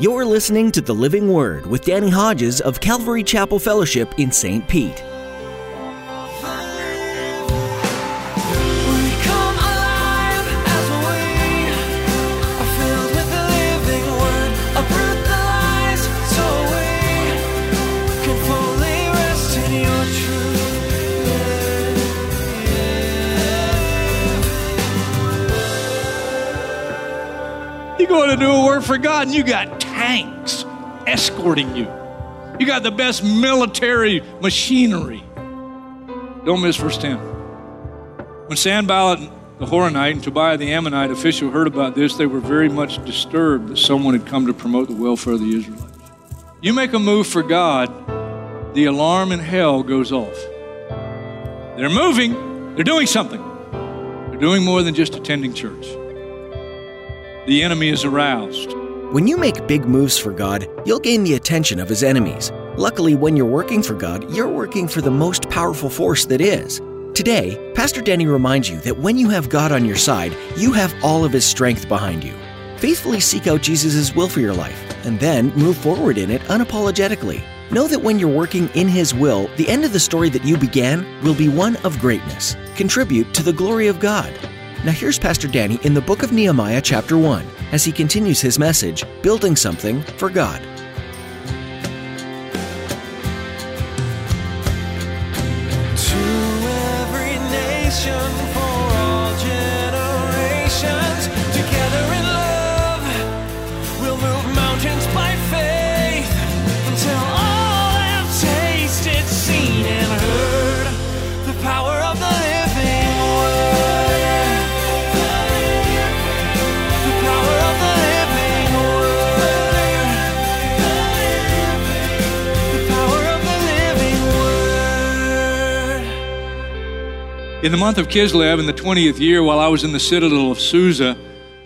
You're listening to The Living Word with Danny Hodges of Calvary Chapel Fellowship in St. Pete. We come alive as we are filled with the living word. Uproot the lies so we can fully rest in your You go to do a work for God and you got tanks escorting you. You got the best military machinery. Don't miss verse 10. When Sanballat the Horonite and Tobiah the Ammonite official heard about this, they were very much disturbed that someone had come to promote the welfare of the Israelites. You make a move for God, the alarm in hell goes off. They're moving, they're doing something. They're doing more than just attending church. The enemy is aroused. When you make big moves for God, you'll gain the attention of his enemies. Luckily, when you're working for God, you're working for the most powerful force that is. Today, Pastor Danny reminds you that when you have God on your side, you have all of his strength behind you. Faithfully seek out Jesus' will for your life, and then move forward in it unapologetically. Know that when you're working in his will, the end of the story that you began will be one of greatness. Contribute to the glory of God. Now, here's Pastor Danny in the book of Nehemiah, chapter 1, as he continues his message Building Something for God. To every nation In the month of Kislev, in the 20th year, while I was in the citadel of Susa,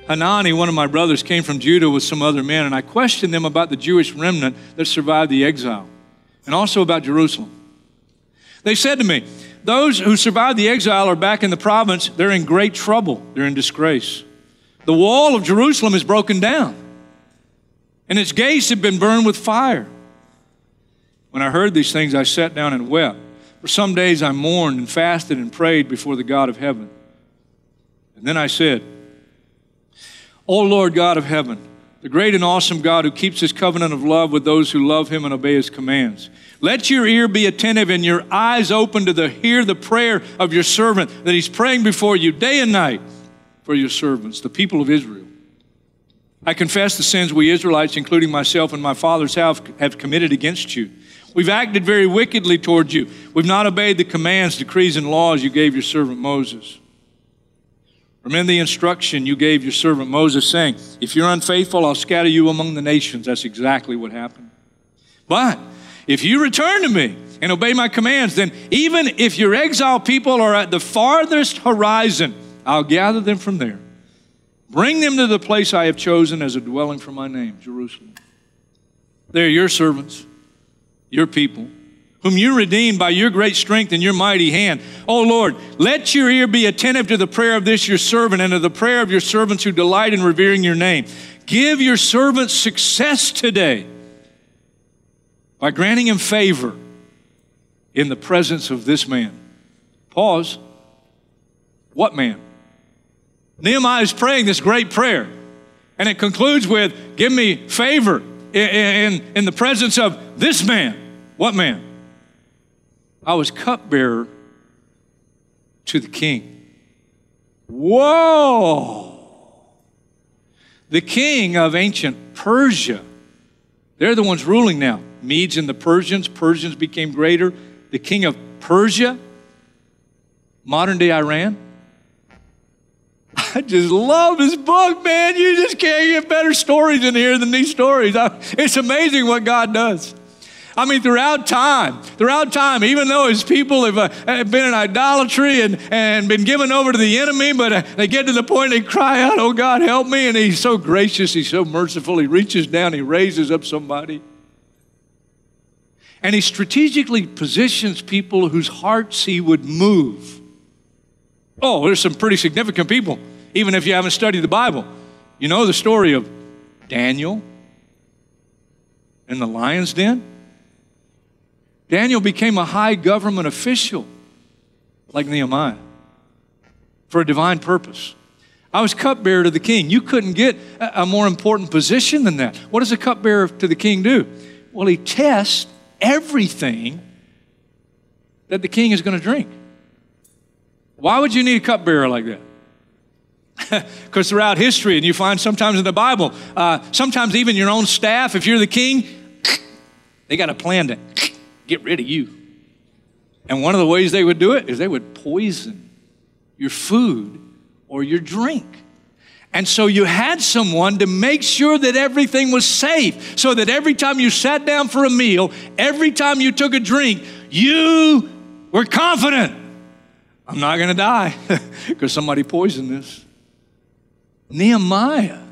Hanani, one of my brothers, came from Judah with some other men, and I questioned them about the Jewish remnant that survived the exile, and also about Jerusalem. They said to me, Those who survived the exile are back in the province. They're in great trouble, they're in disgrace. The wall of Jerusalem is broken down, and its gates have been burned with fire. When I heard these things, I sat down and wept. For some days I mourned and fasted and prayed before the God of heaven. And then I said, O Lord God of heaven, the great and awesome God who keeps his covenant of love with those who love him and obey his commands. Let your ear be attentive and your eyes open to the, hear the prayer of your servant that he's praying before you day and night for your servants, the people of Israel. I confess the sins we Israelites, including myself and my father's house, have committed against you. We've acted very wickedly toward you. We've not obeyed the commands, decrees, and laws you gave your servant Moses. Remember the instruction you gave your servant Moses, saying, If you're unfaithful, I'll scatter you among the nations. That's exactly what happened. But if you return to me and obey my commands, then even if your exiled people are at the farthest horizon, I'll gather them from there. Bring them to the place I have chosen as a dwelling for my name, Jerusalem. They're your servants, your people, whom you redeemed by your great strength and your mighty hand. Oh Lord, let your ear be attentive to the prayer of this your servant and to the prayer of your servants who delight in revering your name. Give your servant success today by granting him favor in the presence of this man. Pause. What man? Nehemiah is praying this great prayer, and it concludes with, Give me favor in, in, in the presence of this man. What man? I was cupbearer to the king. Whoa! The king of ancient Persia. They're the ones ruling now. Medes and the Persians. Persians became greater. The king of Persia, modern day Iran. I just love this book, man. You just can't get better stories in here than these stories. I- It's amazing what God does. I mean, throughout time, throughout time, even though his people have, uh, have been in idolatry and, and been given over to the enemy, but uh, they get to the point they cry out, Oh God, help me. And he's so gracious, he's so merciful. He reaches down, he raises up somebody. And he strategically positions people whose hearts he would move. Oh, there's some pretty significant people, even if you haven't studied the Bible. You know the story of Daniel, in the lion's den. Daniel became a high government official like Nehemiah for a divine purpose. I was cupbearer to the king. You couldn't get a more important position than that. What does a cupbearer to the king do? Well, he tests everything that the king is going to drink. Why would you need a cupbearer like that? Because throughout history, and you find sometimes in the Bible, uh, sometimes even your own staff, if you're the king, they got a plan to get rid of you. And one of the ways they would do it is they would poison your food or your drink. And so you had someone to make sure that everything was safe, so that every time you sat down for a meal, every time you took a drink, you were confident I'm not going to die because somebody poisoned this. Nehemiah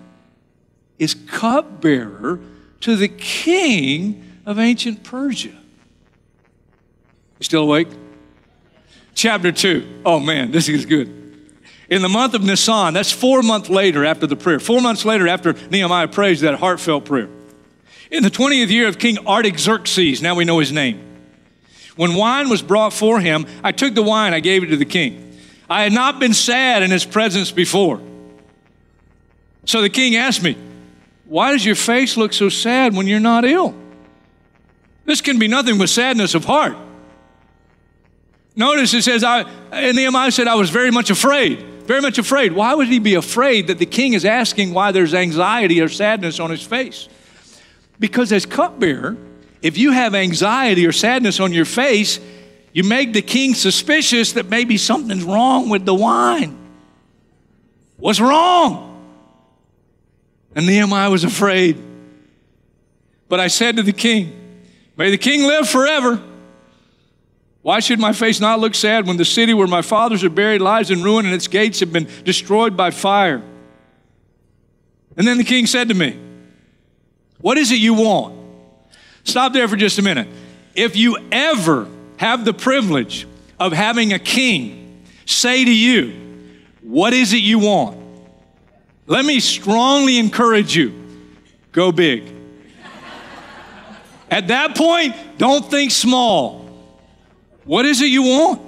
is cupbearer to the king of ancient Persia. Still awake? Chapter 2. Oh man, this is good. In the month of Nisan, that's four months later after the prayer, four months later after Nehemiah prays that heartfelt prayer. In the 20th year of King Artaxerxes, now we know his name, when wine was brought for him, I took the wine, I gave it to the king. I had not been sad in his presence before. So the king asked me, Why does your face look so sad when you're not ill? This can be nothing but sadness of heart. Notice it says, I, and Nehemiah said, I was very much afraid, very much afraid. Why would he be afraid that the king is asking why there's anxiety or sadness on his face? Because as cupbearer, if you have anxiety or sadness on your face, you make the king suspicious that maybe something's wrong with the wine. What's wrong? And Nehemiah was afraid. But I said to the king, May the king live forever. Why should my face not look sad when the city where my fathers are buried lies in ruin and its gates have been destroyed by fire? And then the king said to me, What is it you want? Stop there for just a minute. If you ever have the privilege of having a king say to you, What is it you want? Let me strongly encourage you go big. At that point, don't think small. What is it you want?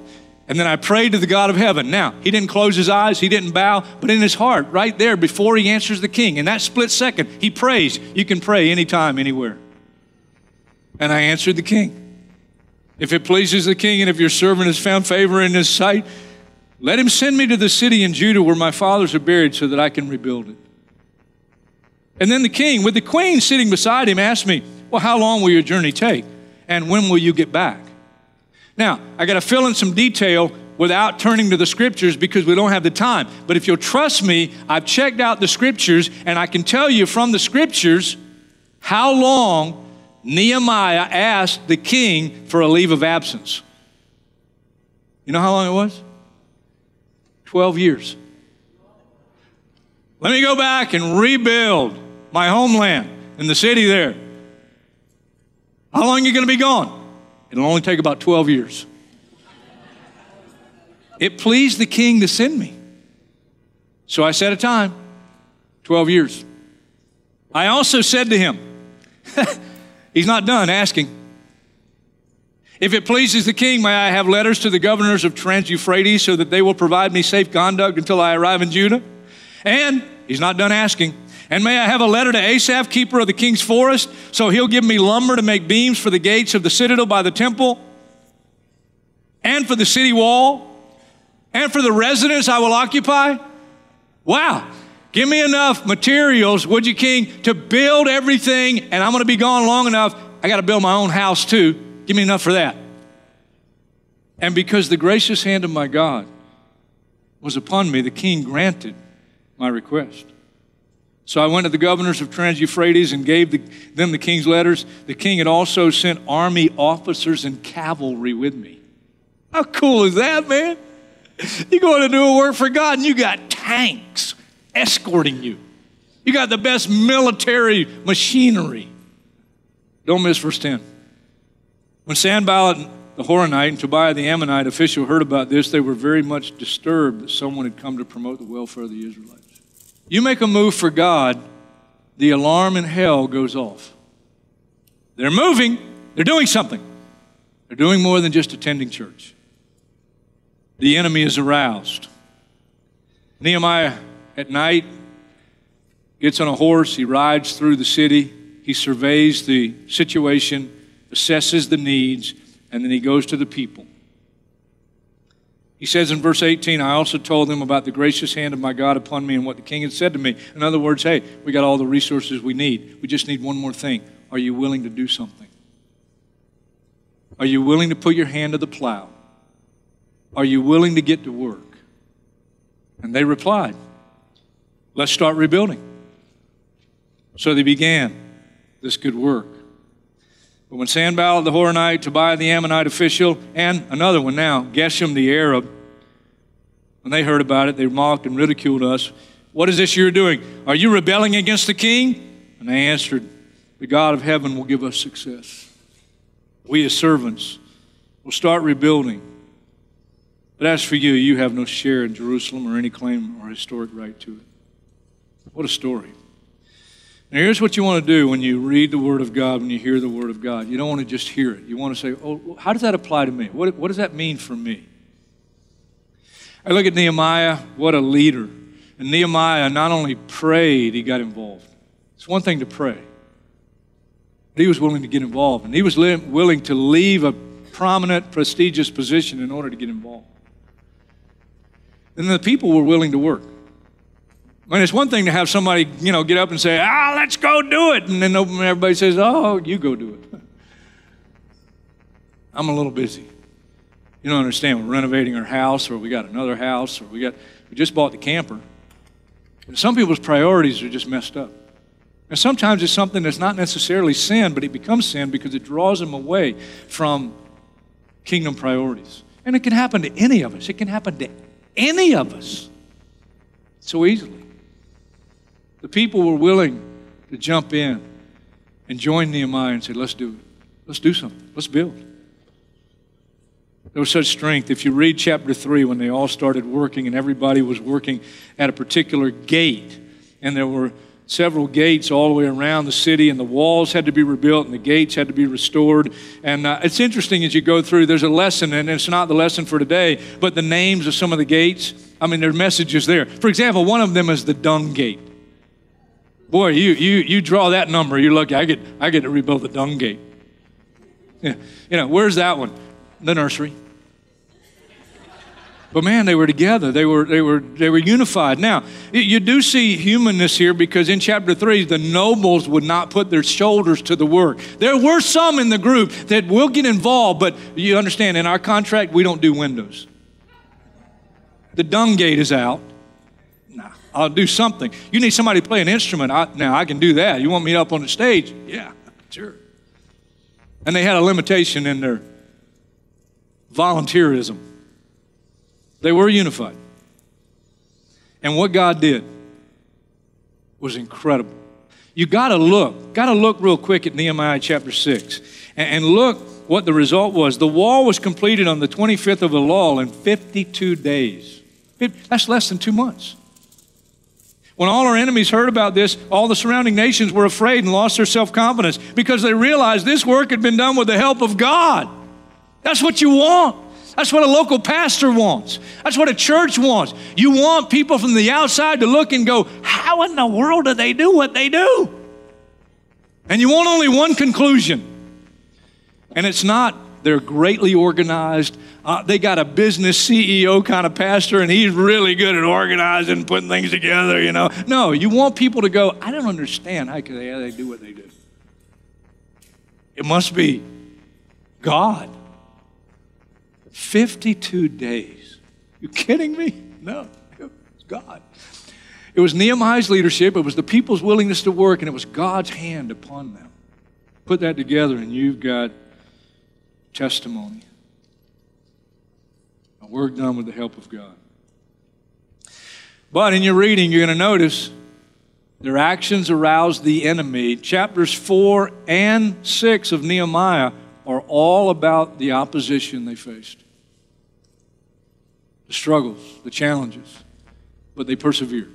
And then I prayed to the God of heaven. Now, he didn't close his eyes, he didn't bow, but in his heart, right there before he answers the king, in that split second, he prays. You can pray anytime, anywhere. And I answered the king. If it pleases the king and if your servant has found favor in his sight, let him send me to the city in Judah where my fathers are buried so that I can rebuild it. And then the king, with the queen sitting beside him, asked me, Well, how long will your journey take? And when will you get back? Now, I got to fill in some detail without turning to the scriptures because we don't have the time. But if you'll trust me, I've checked out the scriptures and I can tell you from the scriptures how long Nehemiah asked the king for a leave of absence. You know how long it was? 12 years. Let me go back and rebuild my homeland in the city there. How long are you going to be gone? It'll only take about 12 years. It pleased the king to send me. So I set a time 12 years. I also said to him, He's not done asking. If it pleases the king, may I have letters to the governors of Trans Euphrates so that they will provide me safe conduct until I arrive in Judah? And he's not done asking. And may I have a letter to Asaph, keeper of the king's forest, so he'll give me lumber to make beams for the gates of the citadel by the temple, and for the city wall, and for the residence I will occupy? Wow. Give me enough materials, would you, King, to build everything, and I'm going to be gone long enough. I got to build my own house too. Give me enough for that. And because the gracious hand of my God was upon me, the king granted my request. So I went to the governors of Trans Euphrates and gave the, them the king's letters. The king had also sent army officers and cavalry with me. How cool is that, man? You're going to do a work for God and you got tanks escorting you. You got the best military machinery. Don't miss verse 10. When Sanballat the Horonite and Tobiah the Ammonite official heard about this, they were very much disturbed that someone had come to promote the welfare of the Israelites. You make a move for God, the alarm in hell goes off. They're moving, they're doing something. They're doing more than just attending church. The enemy is aroused. Nehemiah at night gets on a horse, he rides through the city, he surveys the situation, assesses the needs, and then he goes to the people. He says in verse 18, I also told them about the gracious hand of my God upon me and what the king had said to me. In other words, hey, we got all the resources we need. We just need one more thing. Are you willing to do something? Are you willing to put your hand to the plow? Are you willing to get to work? And they replied, Let's start rebuilding. So they began this good work. But when Sanballat the Horonite, Tobiah the Ammonite official, and another one now, Geshem the Arab, when they heard about it, they mocked and ridiculed us. What is this you're doing? Are you rebelling against the king? And they answered, The God of heaven will give us success. We as servants will start rebuilding. But as for you, you have no share in Jerusalem or any claim or historic right to it. What a story. Now, here's what you want to do when you read the Word of God, when you hear the Word of God. You don't want to just hear it. You want to say, oh, how does that apply to me? What, what does that mean for me? I look at Nehemiah, what a leader. And Nehemiah not only prayed, he got involved. It's one thing to pray, but he was willing to get involved. And he was li- willing to leave a prominent, prestigious position in order to get involved. And the people were willing to work. I mean, it's one thing to have somebody, you know, get up and say, ah, let's go do it. And then everybody says, oh, you go do it. I'm a little busy. You don't understand. We're renovating our house, or we got another house, or we got, we just bought the camper. And some people's priorities are just messed up. And sometimes it's something that's not necessarily sin, but it becomes sin because it draws them away from kingdom priorities. And it can happen to any of us. It can happen to any of us so easily. The people were willing to jump in and join Nehemiah and say, Let's do it. Let's do something. Let's build. There was such strength. If you read chapter 3, when they all started working and everybody was working at a particular gate, and there were several gates all the way around the city, and the walls had to be rebuilt and the gates had to be restored. And uh, it's interesting as you go through, there's a lesson, and it's not the lesson for today, but the names of some of the gates. I mean, there are messages there. For example, one of them is the dung gate. Boy, you, you, you draw that number, you're lucky. I get, I get to rebuild the dung gate. Yeah. You know, where's that one? The nursery. But man, they were together. They were, they were, they were unified. Now, you do see humanness here because in chapter 3, the nobles would not put their shoulders to the work. There were some in the group that will get involved, but you understand, in our contract, we don't do windows. The dung gate is out. I'll do something. You need somebody to play an instrument. I, now, I can do that. You want me up on the stage? Yeah, sure. And they had a limitation in their volunteerism. They were unified. And what God did was incredible. You got to look, got to look real quick at Nehemiah chapter 6 and, and look what the result was. The wall was completed on the 25th of Elul in 52 days. That's less than two months. When all our enemies heard about this, all the surrounding nations were afraid and lost their self confidence because they realized this work had been done with the help of God. That's what you want. That's what a local pastor wants. That's what a church wants. You want people from the outside to look and go, How in the world do they do what they do? And you want only one conclusion. And it's not they're greatly organized. Uh, they got a business CEO kind of pastor, and he's really good at organizing and putting things together, you know. No, you want people to go, I don't understand how they, how they do what they do. It must be God. 52 days. You kidding me? No, it's God. It was Nehemiah's leadership, it was the people's willingness to work, and it was God's hand upon them. Put that together, and you've got testimony. Work done with the help of God. But in your reading, you're going to notice their actions aroused the enemy. Chapters 4 and 6 of Nehemiah are all about the opposition they faced the struggles, the challenges, but they persevered.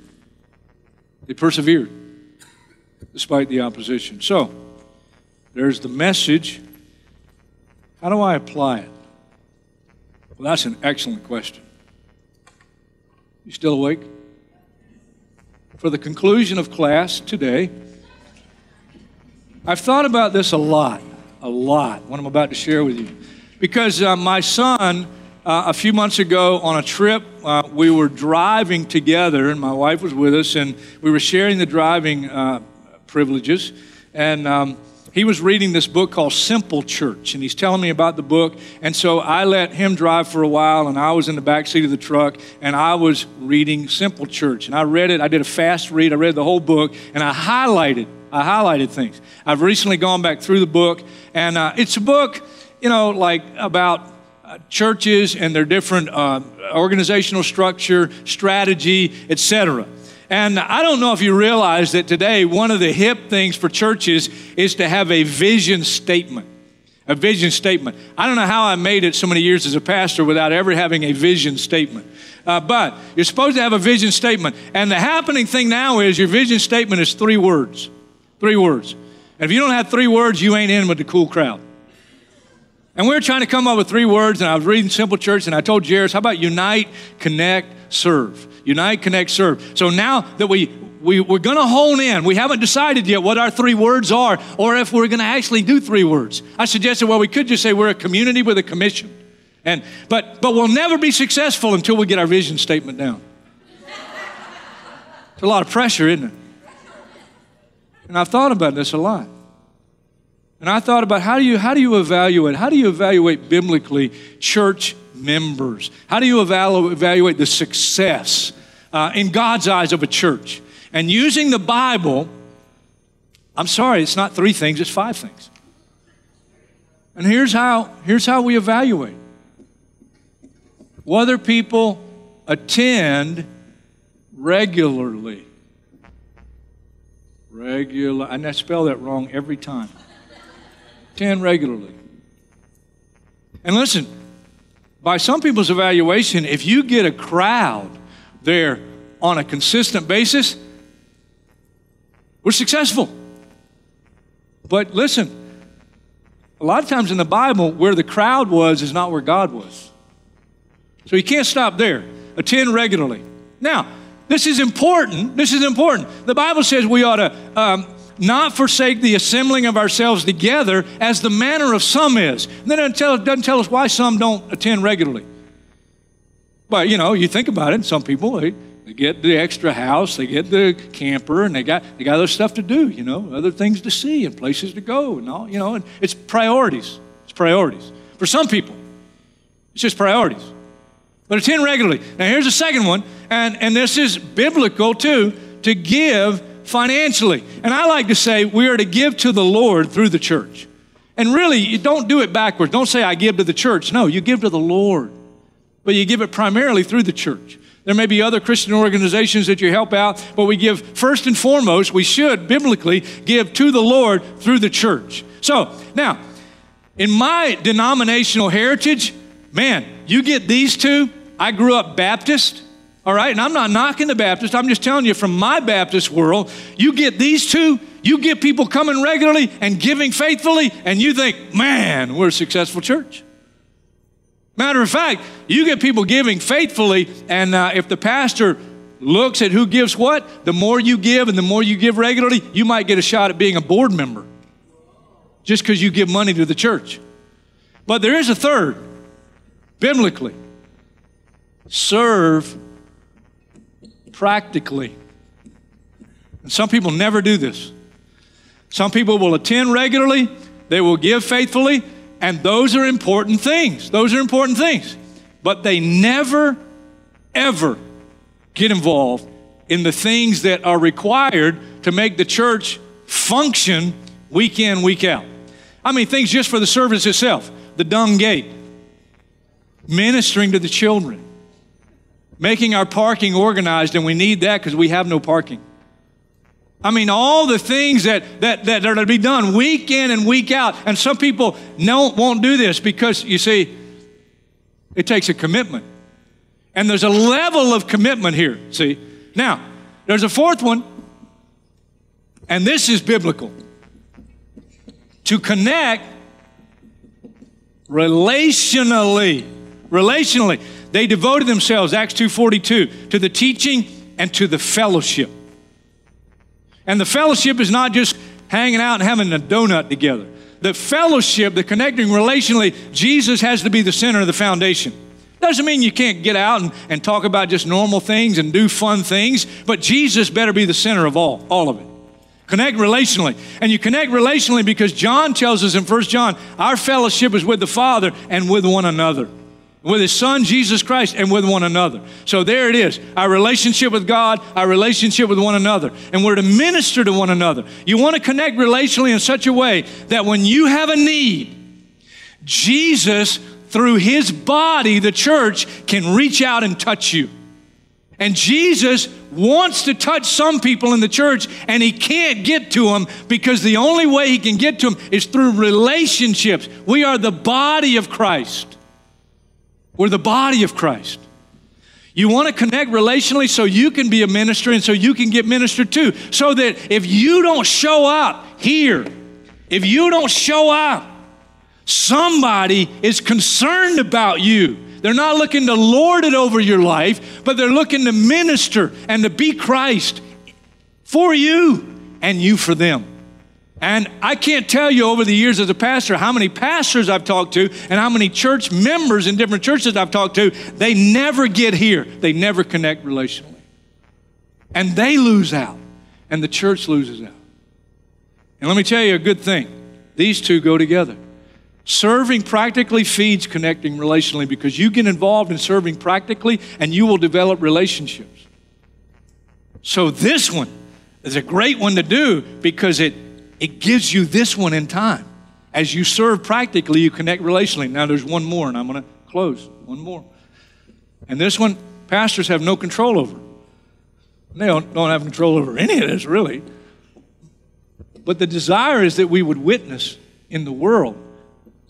They persevered despite the opposition. So, there's the message. How do I apply it? Well, that's an excellent question. You still awake? For the conclusion of class today, I've thought about this a lot, a lot, what I'm about to share with you. Because uh, my son, uh, a few months ago on a trip, uh, we were driving together, and my wife was with us, and we were sharing the driving uh, privileges. And um, he was reading this book called Simple Church, and he's telling me about the book. And so I let him drive for a while, and I was in the back seat of the truck, and I was reading Simple Church. And I read it, I did a fast read, I read the whole book, and I highlighted I highlighted things. I've recently gone back through the book, and uh, it's a book, you know, like about uh, churches and their different uh, organizational structure, strategy, etc. And I don't know if you realize that today one of the hip things for churches is to have a vision statement. A vision statement. I don't know how I made it so many years as a pastor without ever having a vision statement. Uh, but you're supposed to have a vision statement. And the happening thing now is your vision statement is three words. Three words. And if you don't have three words, you ain't in with the cool crowd. And we were trying to come up with three words, and I was reading Simple Church, and I told Jairus, how about unite, connect, serve? Unite, connect, serve. So now that we, we, we're going to hone in, we haven't decided yet what our three words are, or if we're going to actually do three words. I suggested, well, we could just say we're a community with a commission. And, but, but we'll never be successful until we get our vision statement down. It's a lot of pressure, isn't it? And I've thought about this a lot. And I thought about how do you how do you evaluate how do you evaluate biblically church members? How do you evaluate, the success uh, in God's eyes of a church? And using the Bible, I'm sorry, it's not three things; it's five things. And here's how here's how we evaluate whether people attend regularly. Regular, and I spell that wrong every time. Attend regularly. And listen, by some people's evaluation, if you get a crowd there on a consistent basis, we're successful. But listen, a lot of times in the Bible, where the crowd was is not where God was. So you can't stop there. Attend regularly. Now, this is important. This is important. The Bible says we ought to um, not forsake the assembling of ourselves together as the manner of some is. And then it doesn't tell, doesn't tell us why some don't attend regularly. But, you know, you think about it, some people, they, they get the extra house, they get the camper, and they got, they got other stuff to do, you know, other things to see and places to go and all, you know, and it's priorities. It's priorities. For some people, it's just priorities. But attend regularly. Now, here's the second one, and, and this is biblical too to give financially. And I like to say we are to give to the Lord through the church. And really, you don't do it backwards. Don't say, I give to the church. No, you give to the Lord. But you give it primarily through the church. There may be other Christian organizations that you help out, but we give first and foremost, we should biblically give to the Lord through the church. So, now, in my denominational heritage, man, you get these two. I grew up Baptist. All right, and I'm not knocking the Baptist. I'm just telling you from my Baptist world, you get these two, you get people coming regularly and giving faithfully, and you think, man, we're a successful church. Matter of fact, you get people giving faithfully, and uh, if the pastor looks at who gives what, the more you give and the more you give regularly, you might get a shot at being a board member just because you give money to the church. But there is a third, biblically serve practically. And some people never do this. Some people will attend regularly, they will give faithfully, and those are important things. Those are important things. But they never, ever get involved in the things that are required to make the church function week in, week out. I mean, things just for the service itself the dung gate, ministering to the children, making our parking organized, and we need that because we have no parking. I mean, all the things that, that, that are to be done week in and week out. And some people no, won't do this because, you see, it takes a commitment. And there's a level of commitment here, see? Now, there's a fourth one, and this is biblical to connect relationally. Relationally. They devoted themselves, Acts 2.42, to the teaching and to the fellowship. And the fellowship is not just hanging out and having a donut together. The fellowship, the connecting relationally, Jesus has to be the center of the foundation. Doesn't mean you can't get out and, and talk about just normal things and do fun things, but Jesus better be the center of all, all of it. Connect relationally. And you connect relationally because John tells us in 1 John, our fellowship is with the Father and with one another with his son Jesus Christ and with one another. So there it is our relationship with God, our relationship with one another. And we're to minister to one another. You want to connect relationally in such a way that when you have a need, Jesus, through his body, the church, can reach out and touch you. And Jesus wants to touch some people in the church, and he can't get to them because the only way he can get to them is through relationships. We are the body of Christ. We're the body of Christ. You want to connect relationally so you can be a minister and so you can get ministered to. So that if you don't show up here, if you don't show up, somebody is concerned about you. They're not looking to lord it over your life, but they're looking to minister and to be Christ for you and you for them. And I can't tell you over the years as a pastor how many pastors I've talked to and how many church members in different churches I've talked to, they never get here. They never connect relationally. And they lose out, and the church loses out. And let me tell you a good thing these two go together. Serving practically feeds connecting relationally because you get involved in serving practically and you will develop relationships. So, this one is a great one to do because it it gives you this one in time. As you serve practically, you connect relationally. Now, there's one more, and I'm going to close. One more. And this one, pastors have no control over. They don't, don't have control over any of this, really. But the desire is that we would witness in the world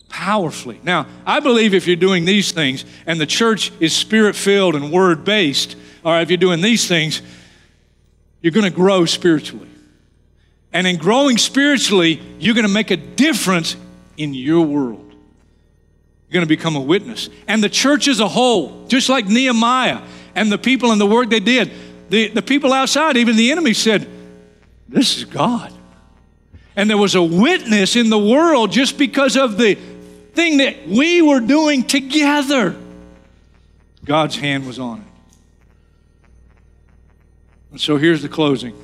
powerfully. Now, I believe if you're doing these things and the church is spirit filled and word based, or if you're doing these things, you're going to grow spiritually. And in growing spiritually, you're going to make a difference in your world. You're going to become a witness. And the church as a whole, just like Nehemiah and the people and the work they did, the, the people outside, even the enemy, said, This is God. And there was a witness in the world just because of the thing that we were doing together. God's hand was on it. And so here's the closing.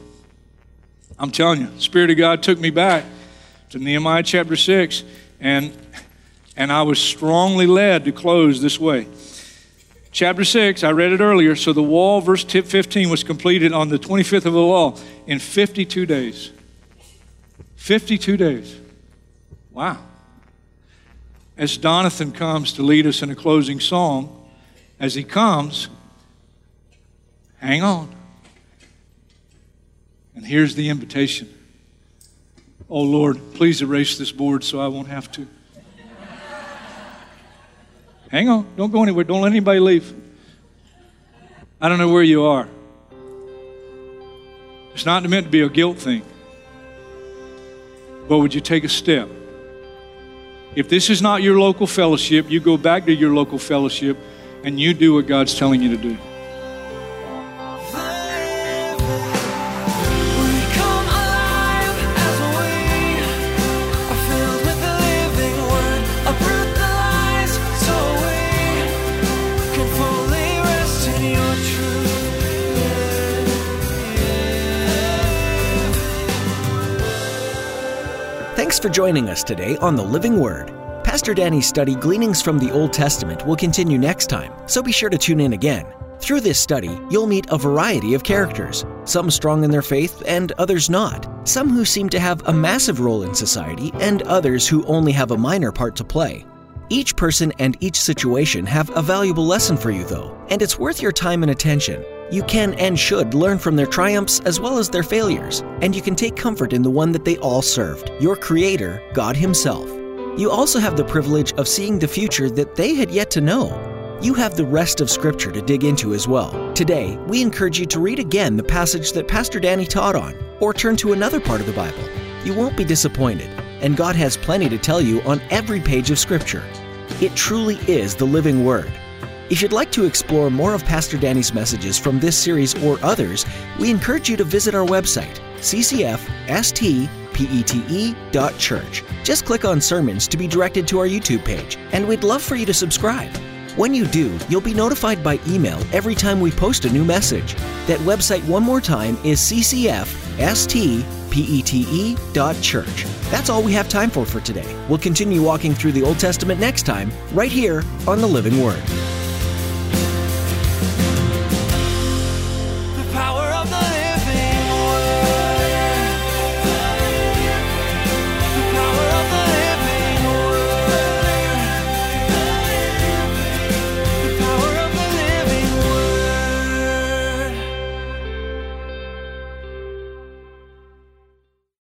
I'm telling you, Spirit of God took me back to Nehemiah chapter 6, and, and I was strongly led to close this way. Chapter 6, I read it earlier. So the wall, verse 15, was completed on the 25th of Elul in 52 days. 52 days. Wow. As Donathan comes to lead us in a closing song, as he comes, hang on. And here's the invitation. Oh Lord, please erase this board so I won't have to. Hang on, don't go anywhere, don't let anybody leave. I don't know where you are. It's not meant to be a guilt thing. But would you take a step? If this is not your local fellowship, you go back to your local fellowship and you do what God's telling you to do. For joining us today on The Living Word. Pastor Danny's study Gleanings from the Old Testament will continue next time, so be sure to tune in again. Through this study, you'll meet a variety of characters, some strong in their faith and others not, some who seem to have a massive role in society and others who only have a minor part to play. Each person and each situation have a valuable lesson for you, though, and it's worth your time and attention. You can and should learn from their triumphs as well as their failures, and you can take comfort in the one that they all served your Creator, God Himself. You also have the privilege of seeing the future that they had yet to know. You have the rest of Scripture to dig into as well. Today, we encourage you to read again the passage that Pastor Danny taught on, or turn to another part of the Bible. You won't be disappointed. and God has plenty to tell you on every page of Scripture. It truly is the living Word. If you'd like to explore more of Pastor Danny's messages from this series or others, we encourage you to visit our website, ccfstpete.church. Just click on sermons to be directed to our YouTube page, and we'd love for you to subscribe. When you do, you'll be notified by email every time we post a new message. That website, one more time, is ccfstpete.church. That's all we have time for for today. We'll continue walking through the Old Testament next time, right here on the Living Word.